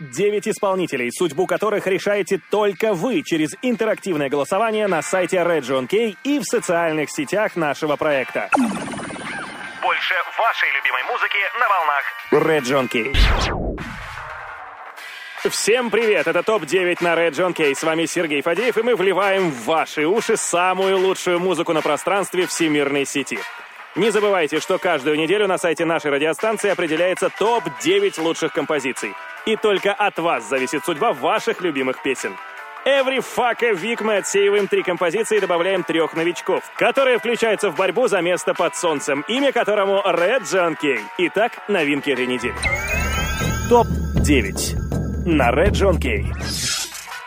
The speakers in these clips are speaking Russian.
топ-9 исполнителей, судьбу которых решаете только вы через интерактивное голосование на сайте Region K и в социальных сетях нашего проекта. Больше вашей любимой музыки на волнах Region K. Всем привет! Это ТОП-9 на Red John K. С вами Сергей Фадеев, и мы вливаем в ваши уши самую лучшую музыку на пространстве всемирной сети. Не забывайте, что каждую неделю на сайте нашей радиостанции определяется топ-9 лучших композиций. И только от вас зависит судьба ваших любимых песен. Every fuck a week мы отсеиваем три композиции и добавляем трех новичков, которые включаются в борьбу за место под солнцем, имя которому Red John. Итак, новинки этой недели. Топ-9 на Red John.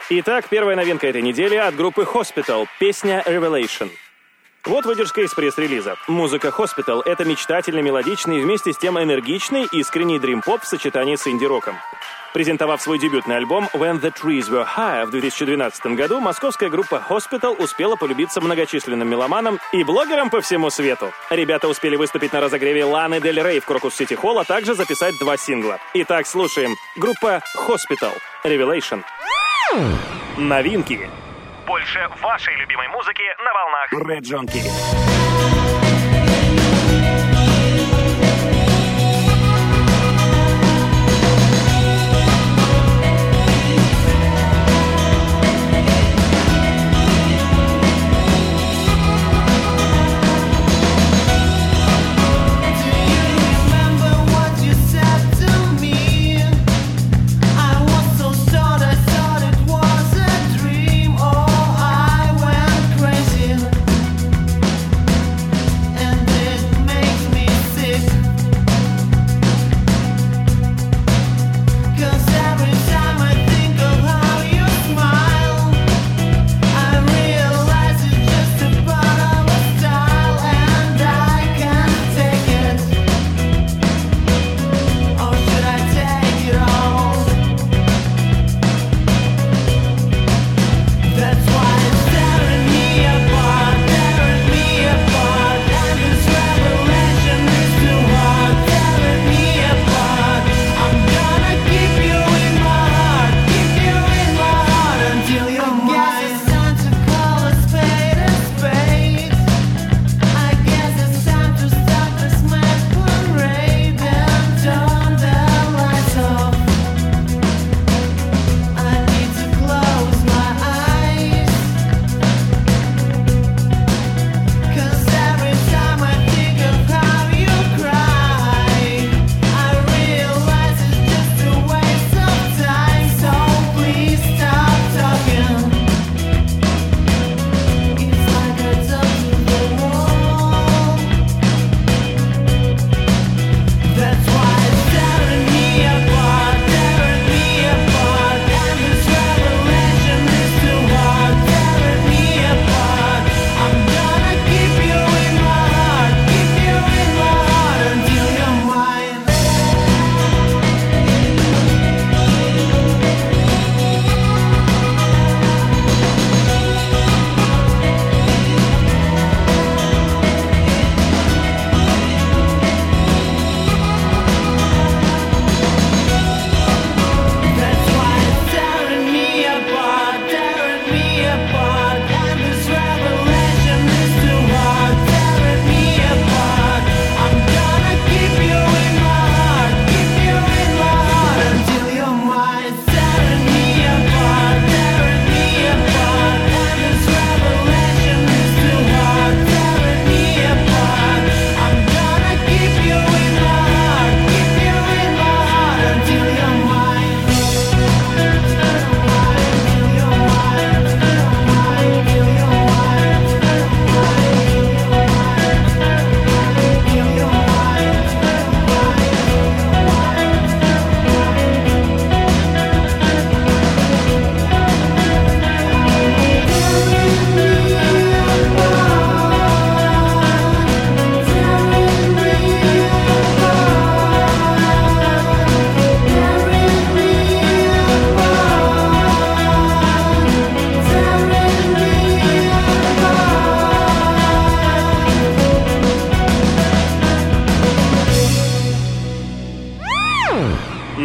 Итак, первая новинка этой недели от группы Hospital, песня Revelation. Вот выдержка из пресс-релиза. Музыка Hospital — это мечтательный, мелодичный вместе с тем энергичный, искренний дрим-поп в сочетании с инди-роком. Презентовав свой дебютный альбом «When the Trees Were High» в 2012 году, московская группа Hospital успела полюбиться многочисленным меломанам и блогерам по всему свету. Ребята успели выступить на разогреве Ланы Дель Рей в Крокус Сити Холл, а также записать два сингла. Итак, слушаем. Группа Hospital. Revelation. Новинки. Больше вашей любимой музыки на волнах Red Junkie.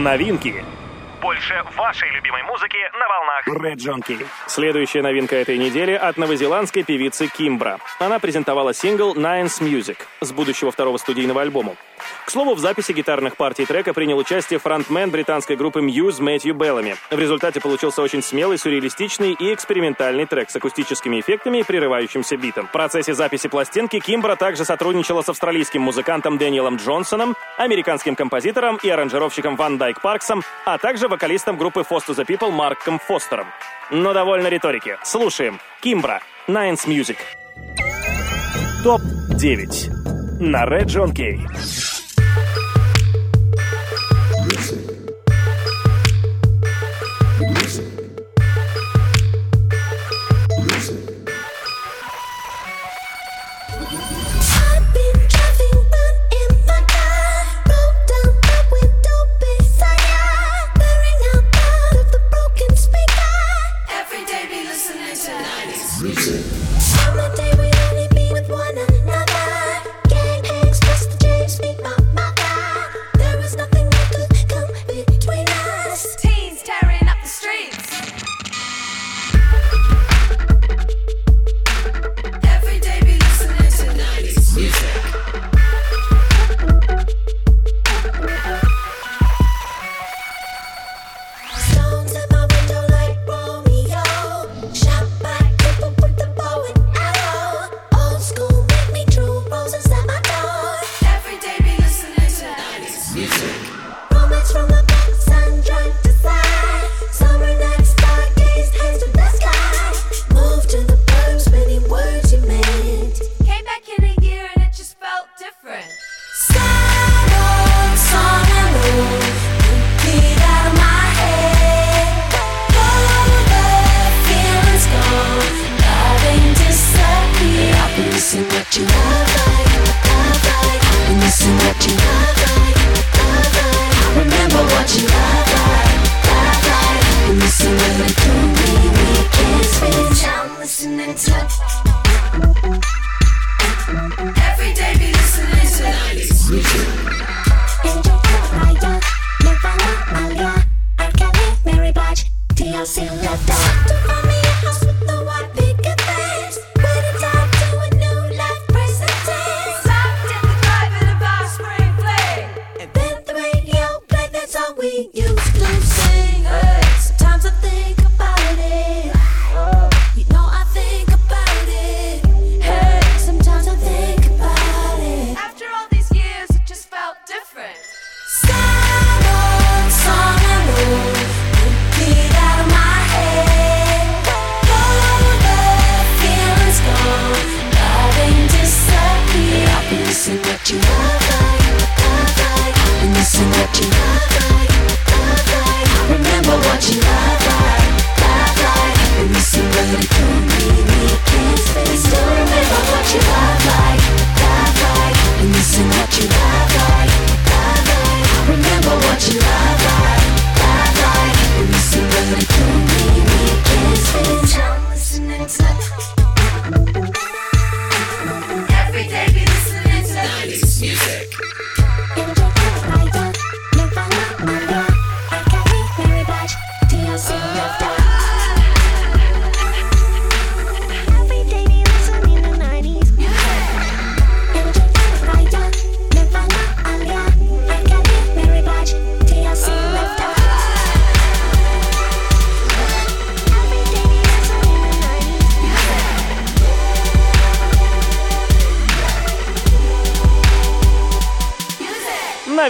Новинки. Больше вашей любимой музыки на волнах Red Junkie. Следующая новинка этой недели от новозеландской певицы Кимбра. Она презентовала сингл Nines Music с будущего второго студийного альбома. К слову, в записи гитарных партий трека принял участие фронтмен британской группы Muse Мэтью Беллами. В результате получился очень смелый, сюрреалистичный и экспериментальный трек с акустическими эффектами и прерывающимся битом. В процессе записи пластинки Кимбра также сотрудничала с австралийским музыкантом Дэниелом Джонсоном, американским композитором и аранжировщиком Ван Дайк Парксом, а также вокалистом группы Foster the People Марком Фостером. Но довольно риторики. Слушаем. Кимбра. Nines Music. Топ-9. На Red John Kay.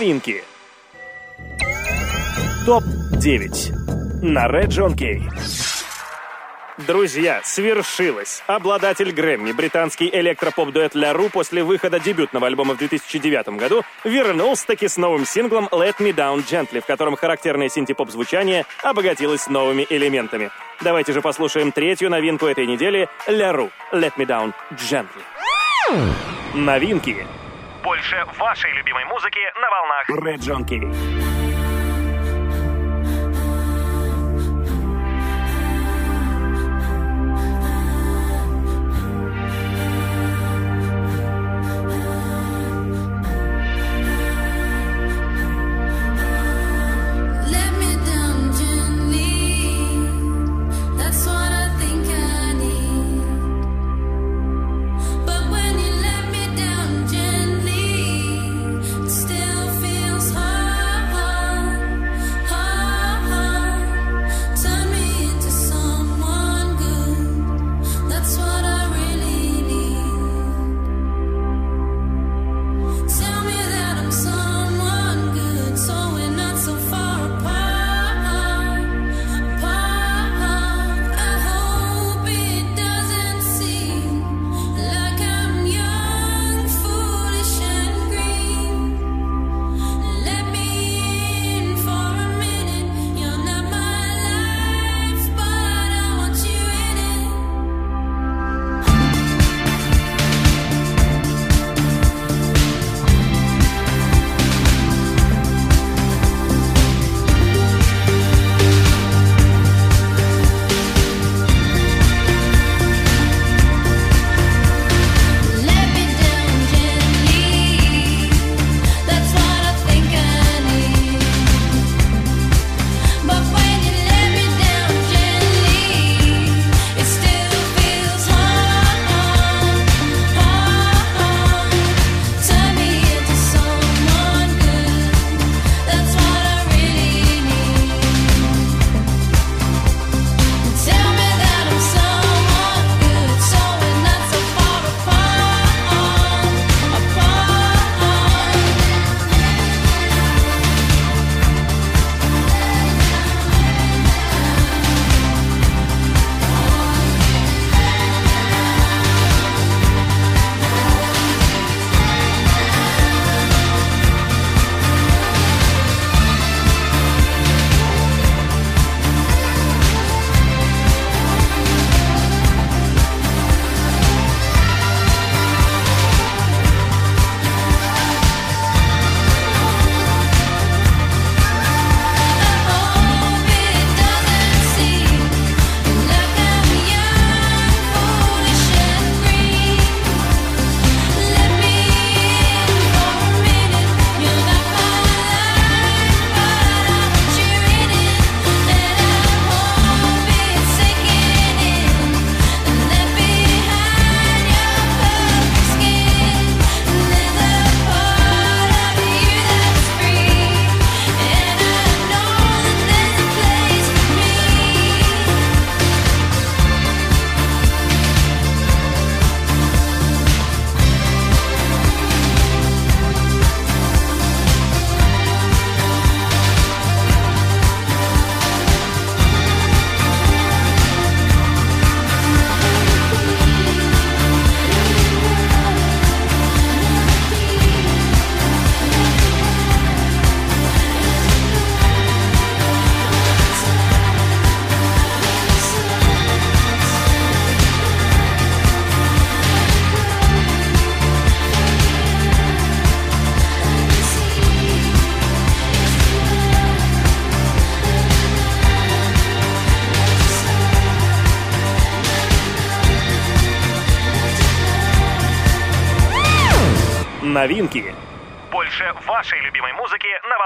Новинки. Топ-9 на Red John Kay. Друзья, свершилось! Обладатель Грэмми, британский электропоп-дуэт Ля Ру после выхода дебютного альбома в 2009 году вернулся-таки с новым синглом Let Me Down Gently, в котором характерное синти-поп-звучание обогатилось новыми элементами. Давайте же послушаем третью новинку этой недели Ля Ру Let Me Down Gently. Новинки больше вашей любимой музыки на волнах Red Junkie. Let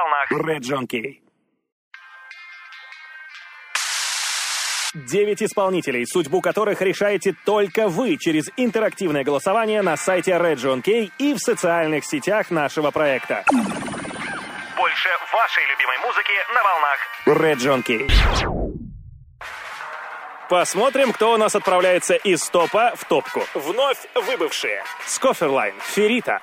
волнах Red Key. Девять исполнителей, судьбу которых решаете только вы через интерактивное голосование на сайте Red John Key и в социальных сетях нашего проекта. Больше вашей любимой музыки на волнах Red John Key. Посмотрим, кто у нас отправляется из топа в топку. Вновь выбывшие. Скоферлайн, Ферита.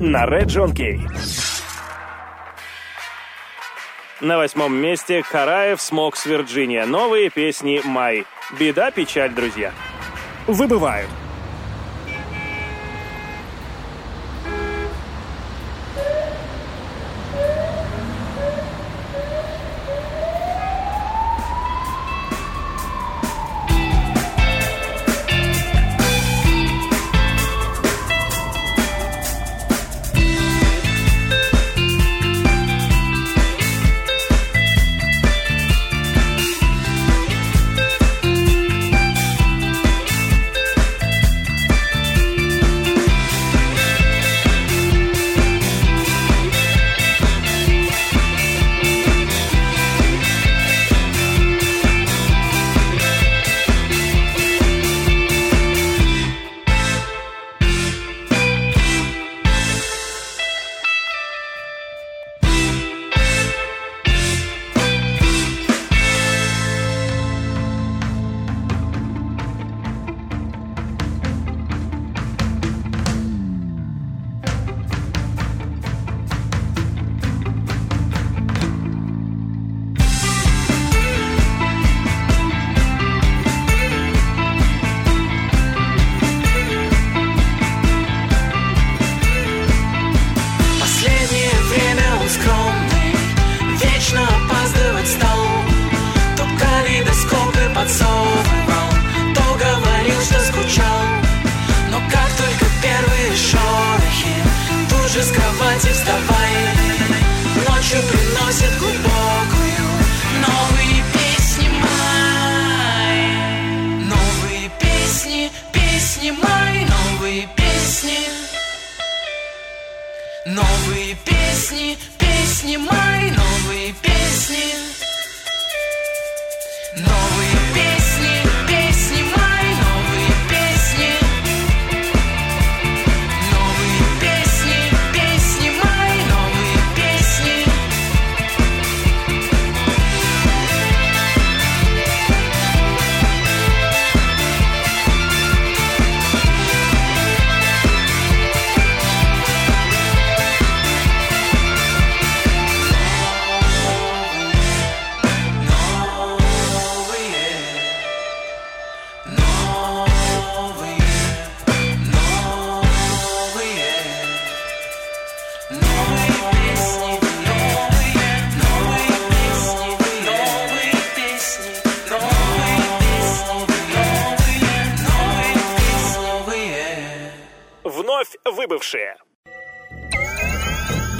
На Red John Key. На восьмом месте Караев «Смокс Вирджиния». Новые песни «Май». Беда, печаль, друзья. Выбывают.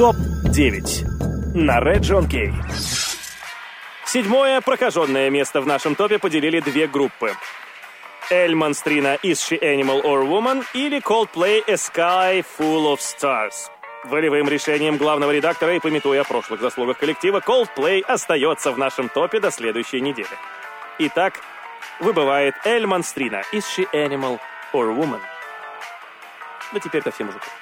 Топ-9. На Red John Kay. Седьмое прокаженное место в нашем топе поделили две группы. Эль Монстрина «Is She Animal or Woman» или Coldplay «A Sky Full of Stars». Волевым решением главного редактора и пометуя о прошлых заслугах коллектива, Coldplay остается в нашем топе до следующей недели. Итак, выбывает Эль Монстрина «Is She Animal or Woman». Ну, теперь ко всем мужикам.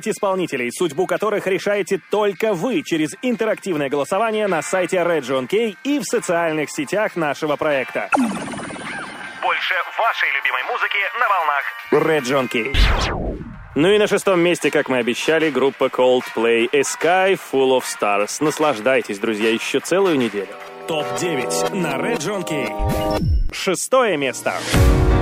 9 исполнителей, судьбу которых решаете только вы через интерактивное голосование на сайте Region K и в социальных сетях нашего проекта. Больше вашей любимой музыки на волнах Region K. Ну и на шестом месте, как мы обещали, группа Coldplay A Sky Full of Stars. Наслаждайтесь, друзья, еще целую неделю. Топ-9 на Region K. Шестое место. Шестое место.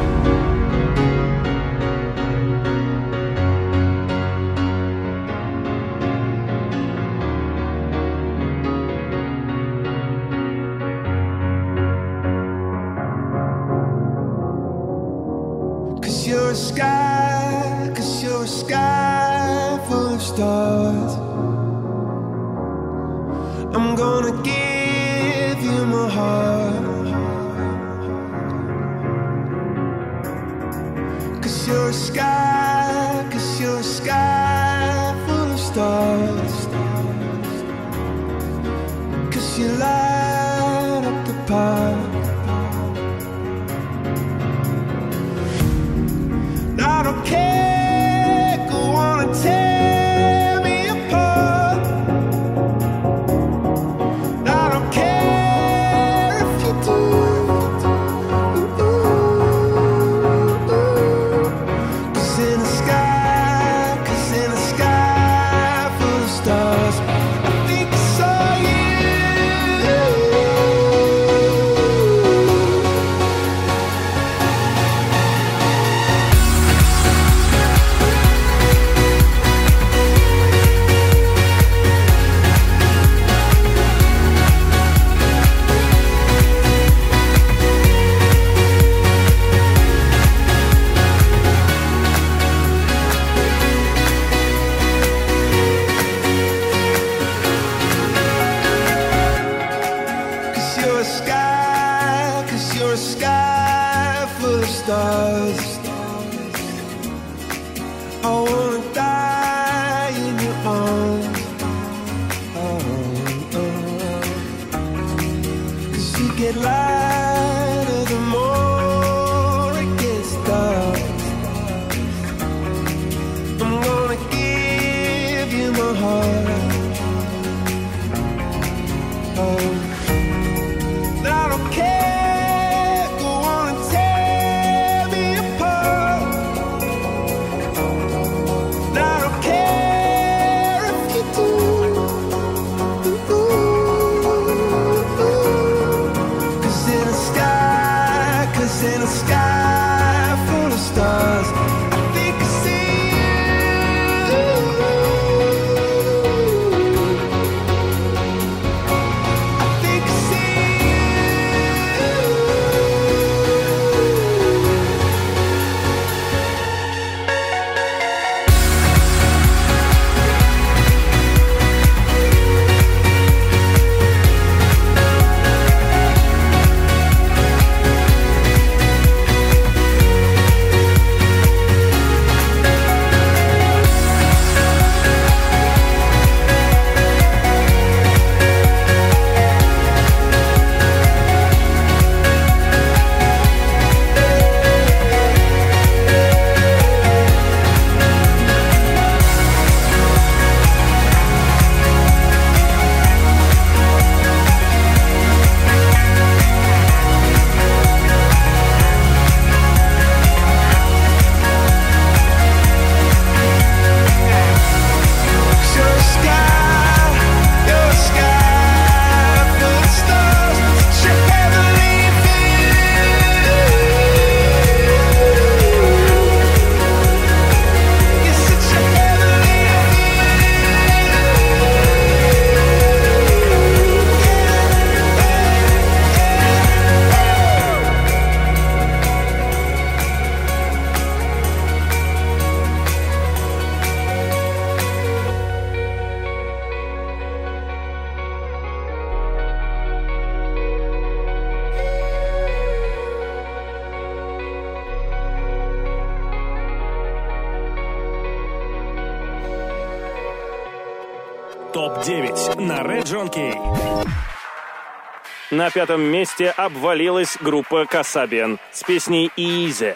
На пятом месте обвалилась группа Касабиан с песней «Easy».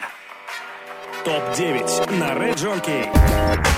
ТОП-9 на Red Jockey.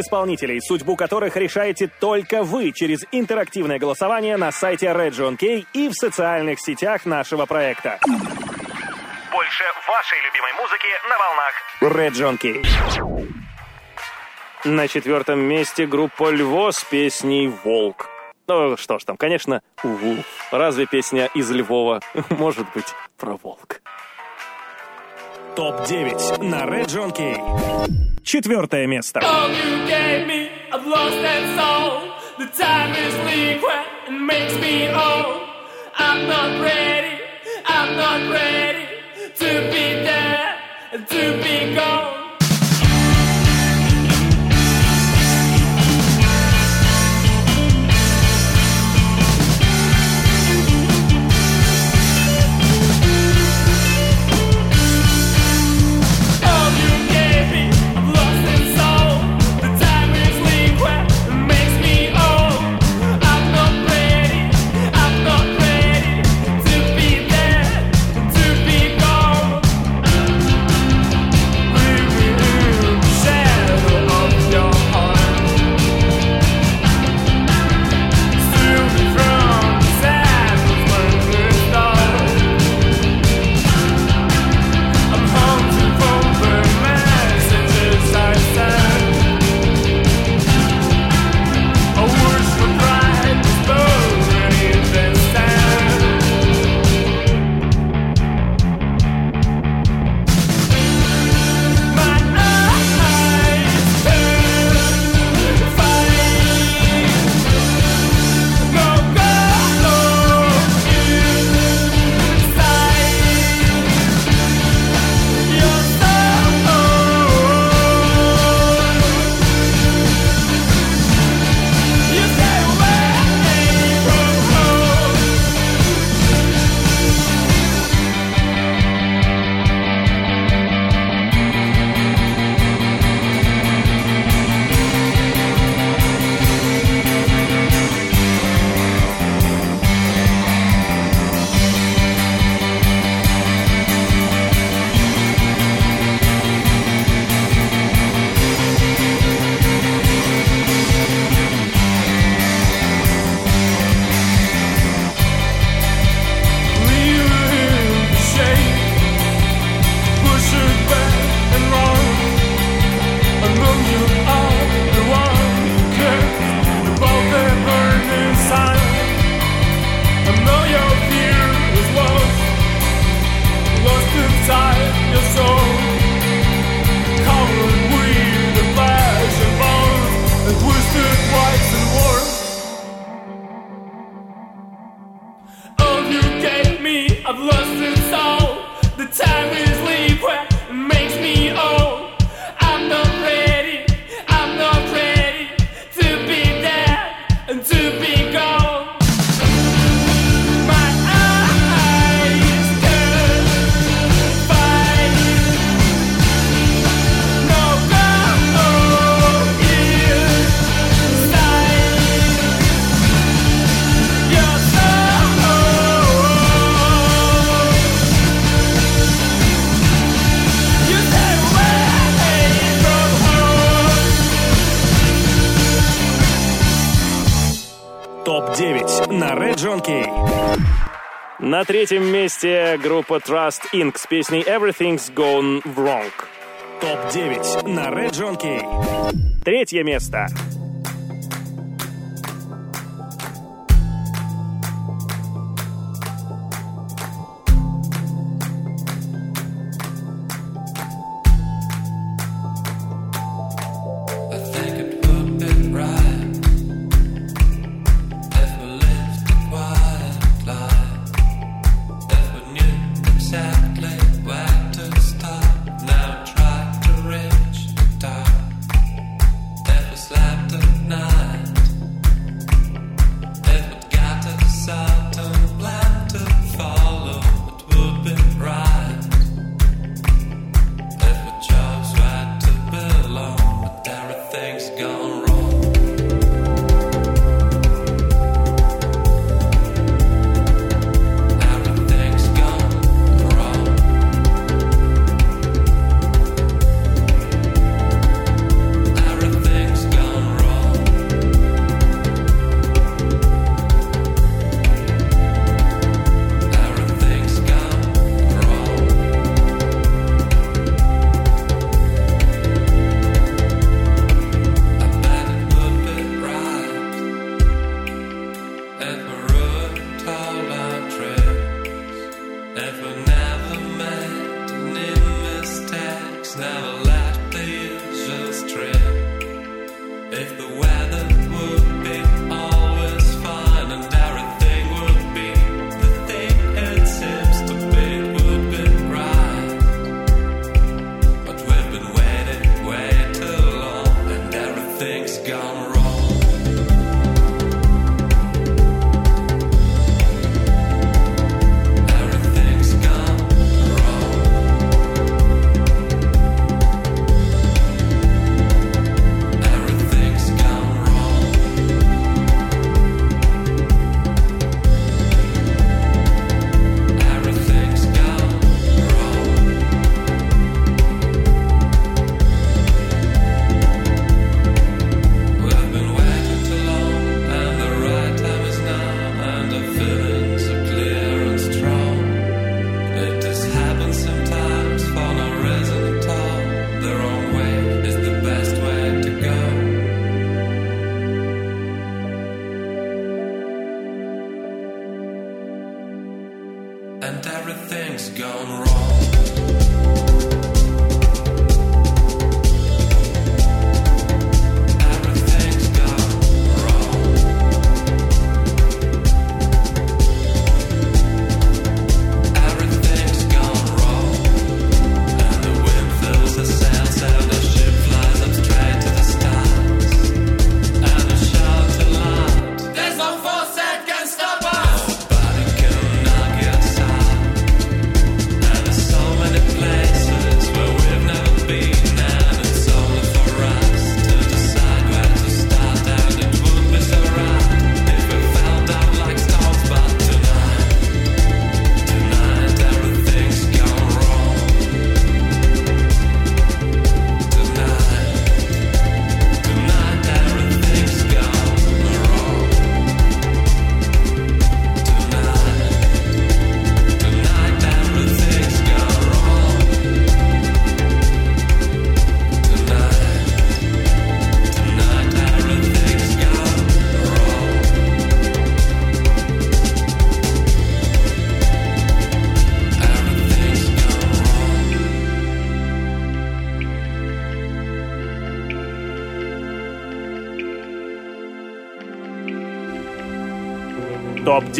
Исполнителей, судьбу которых решаете только вы через интерактивное голосование на сайте Region K и в социальных сетях нашего проекта. Больше вашей любимой музыки на волнах Region K. На четвертом месте группа Льво с песней «Волк». Ну что ж там, конечно, Вулф. Разве песня из Львова может быть про волк? ТОП-9 на Red Jockey. Четвертое место. All you gave me, I've lost that soul. The time is liquid and makes me old. I'm not ready, I'm not ready to be there, to be gone. 9 на Red Junkie. На третьем месте группа Trust Inc. с песней Everything's Gone Wrong. Топ-9 на Red Junkie. Третье место.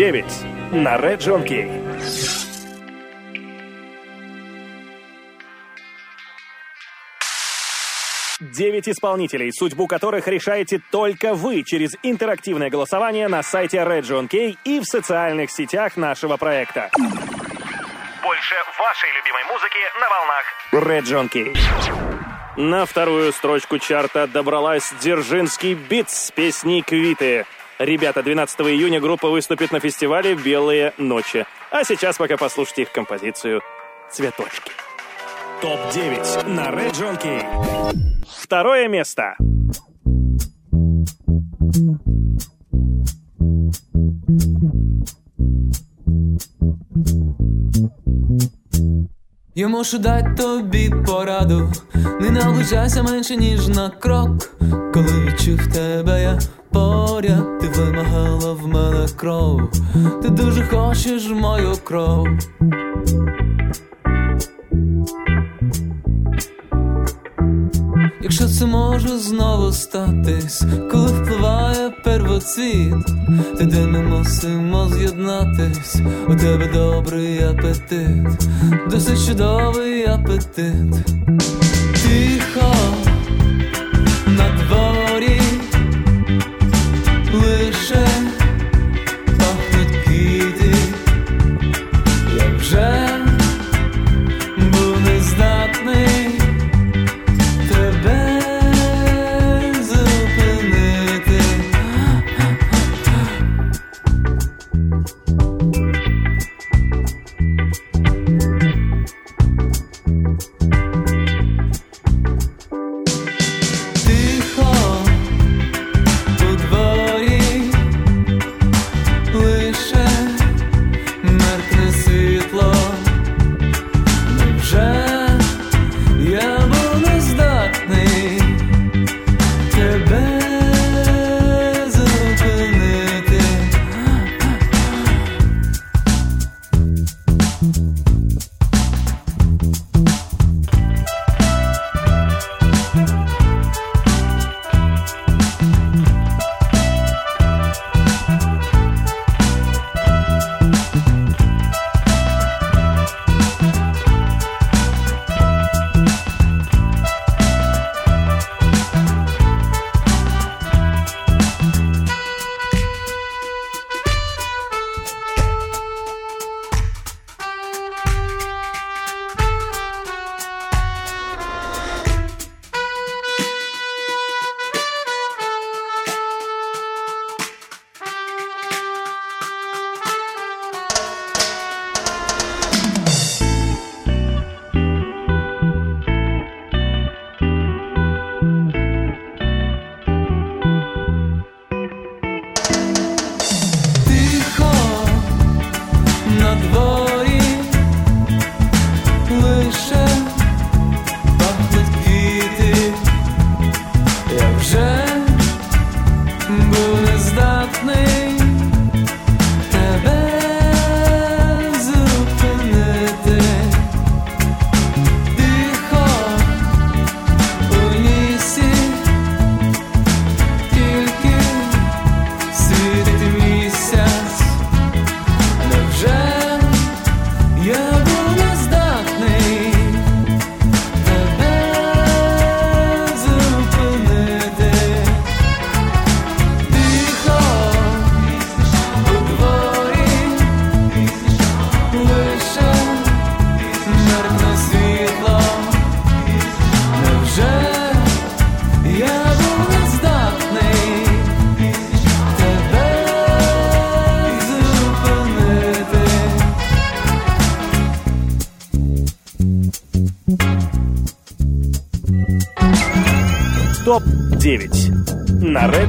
9 на Red Jockey. Девять исполнителей, судьбу которых решаете только вы через интерактивное голосование на сайте Region K и в социальных сетях нашего проекта. Больше вашей любимой музыки на волнах Region K. На вторую строчку чарта добралась Дзержинский бит с песней «Квиты». Ребята, 12 июня группа выступит на фестивале «Белые ночи». А сейчас пока послушайте их композицию «Цветочки». Топ-9 на Red Junkie. Второе место. Я можу дати тобі пораду, не наближайся менше, ніж на крок, коли відчув тебе я. Поряд, ти вимагала в мене кров. Ти дуже хочеш мою кров. Якщо це може знову статись, коли впливає первоцвіт, тоді ми мусимо з'єднатись. У тебе добрий апетит, досить чудовий апетит. Тихо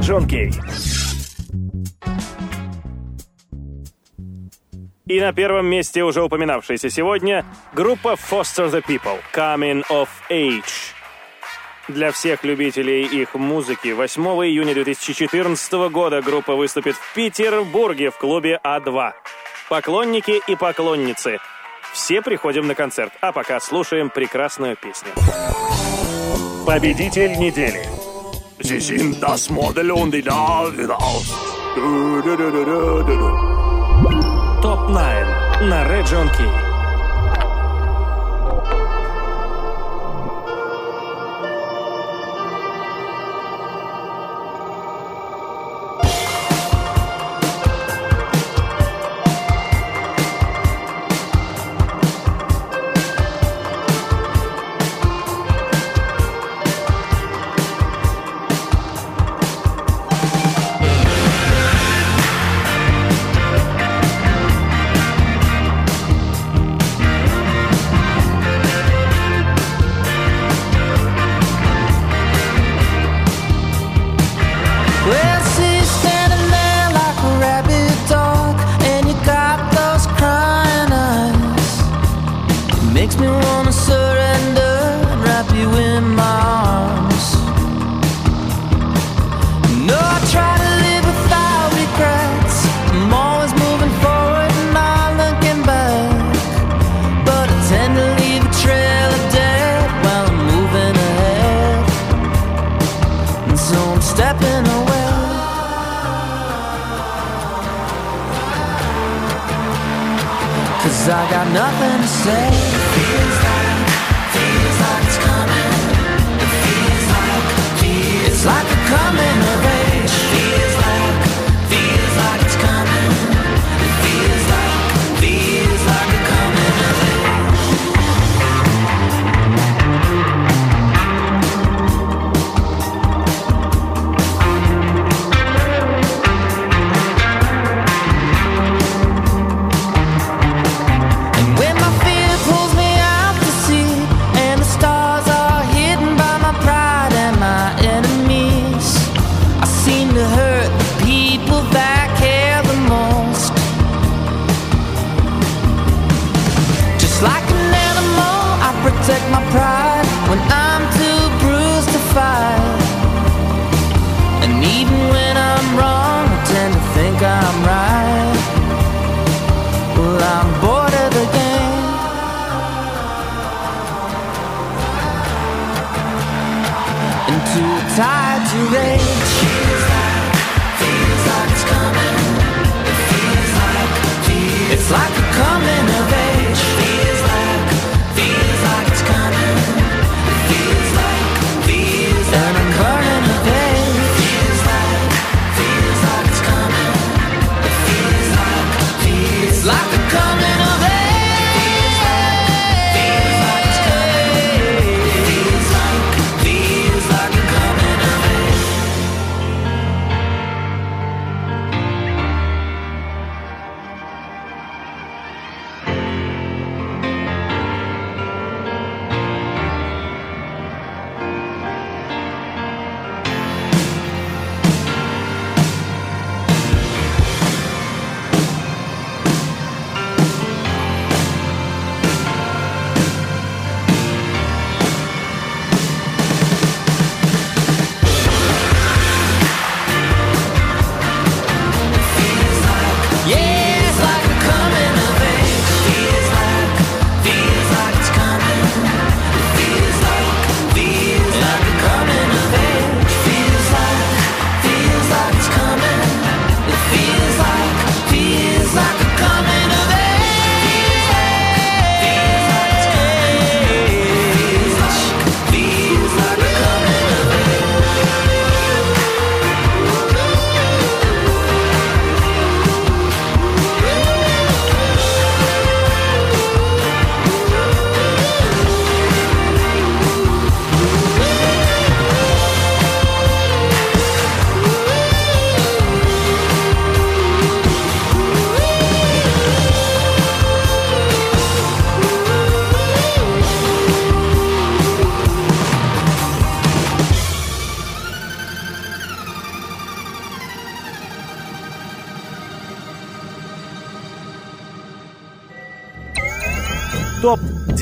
ТОП-9 на Red John Key. И на первом месте уже упоминавшаяся сегодня группа Foster the People Coming of Age. Для всех любителей их музыки 8 июня 2014 года группа выступит в Петербурге в клубе А2. Поклонники и поклонницы, все приходим на концерт, а пока слушаем прекрасную песню. Победитель недели. Sie sind das Model und die Топ-9 на Red John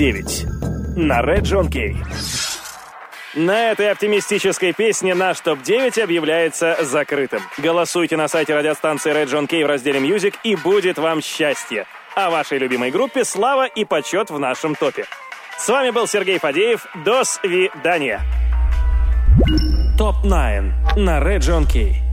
топ-9 на Red John Кей. На этой оптимистической песне наш топ-9 объявляется закрытым. Голосуйте на сайте радиостанции Red John Кей в разделе Music и будет вам счастье. О вашей любимой группе слава и почет в нашем топе. С вами был Сергей Фадеев. До свидания. Топ-9 на Red John Кей.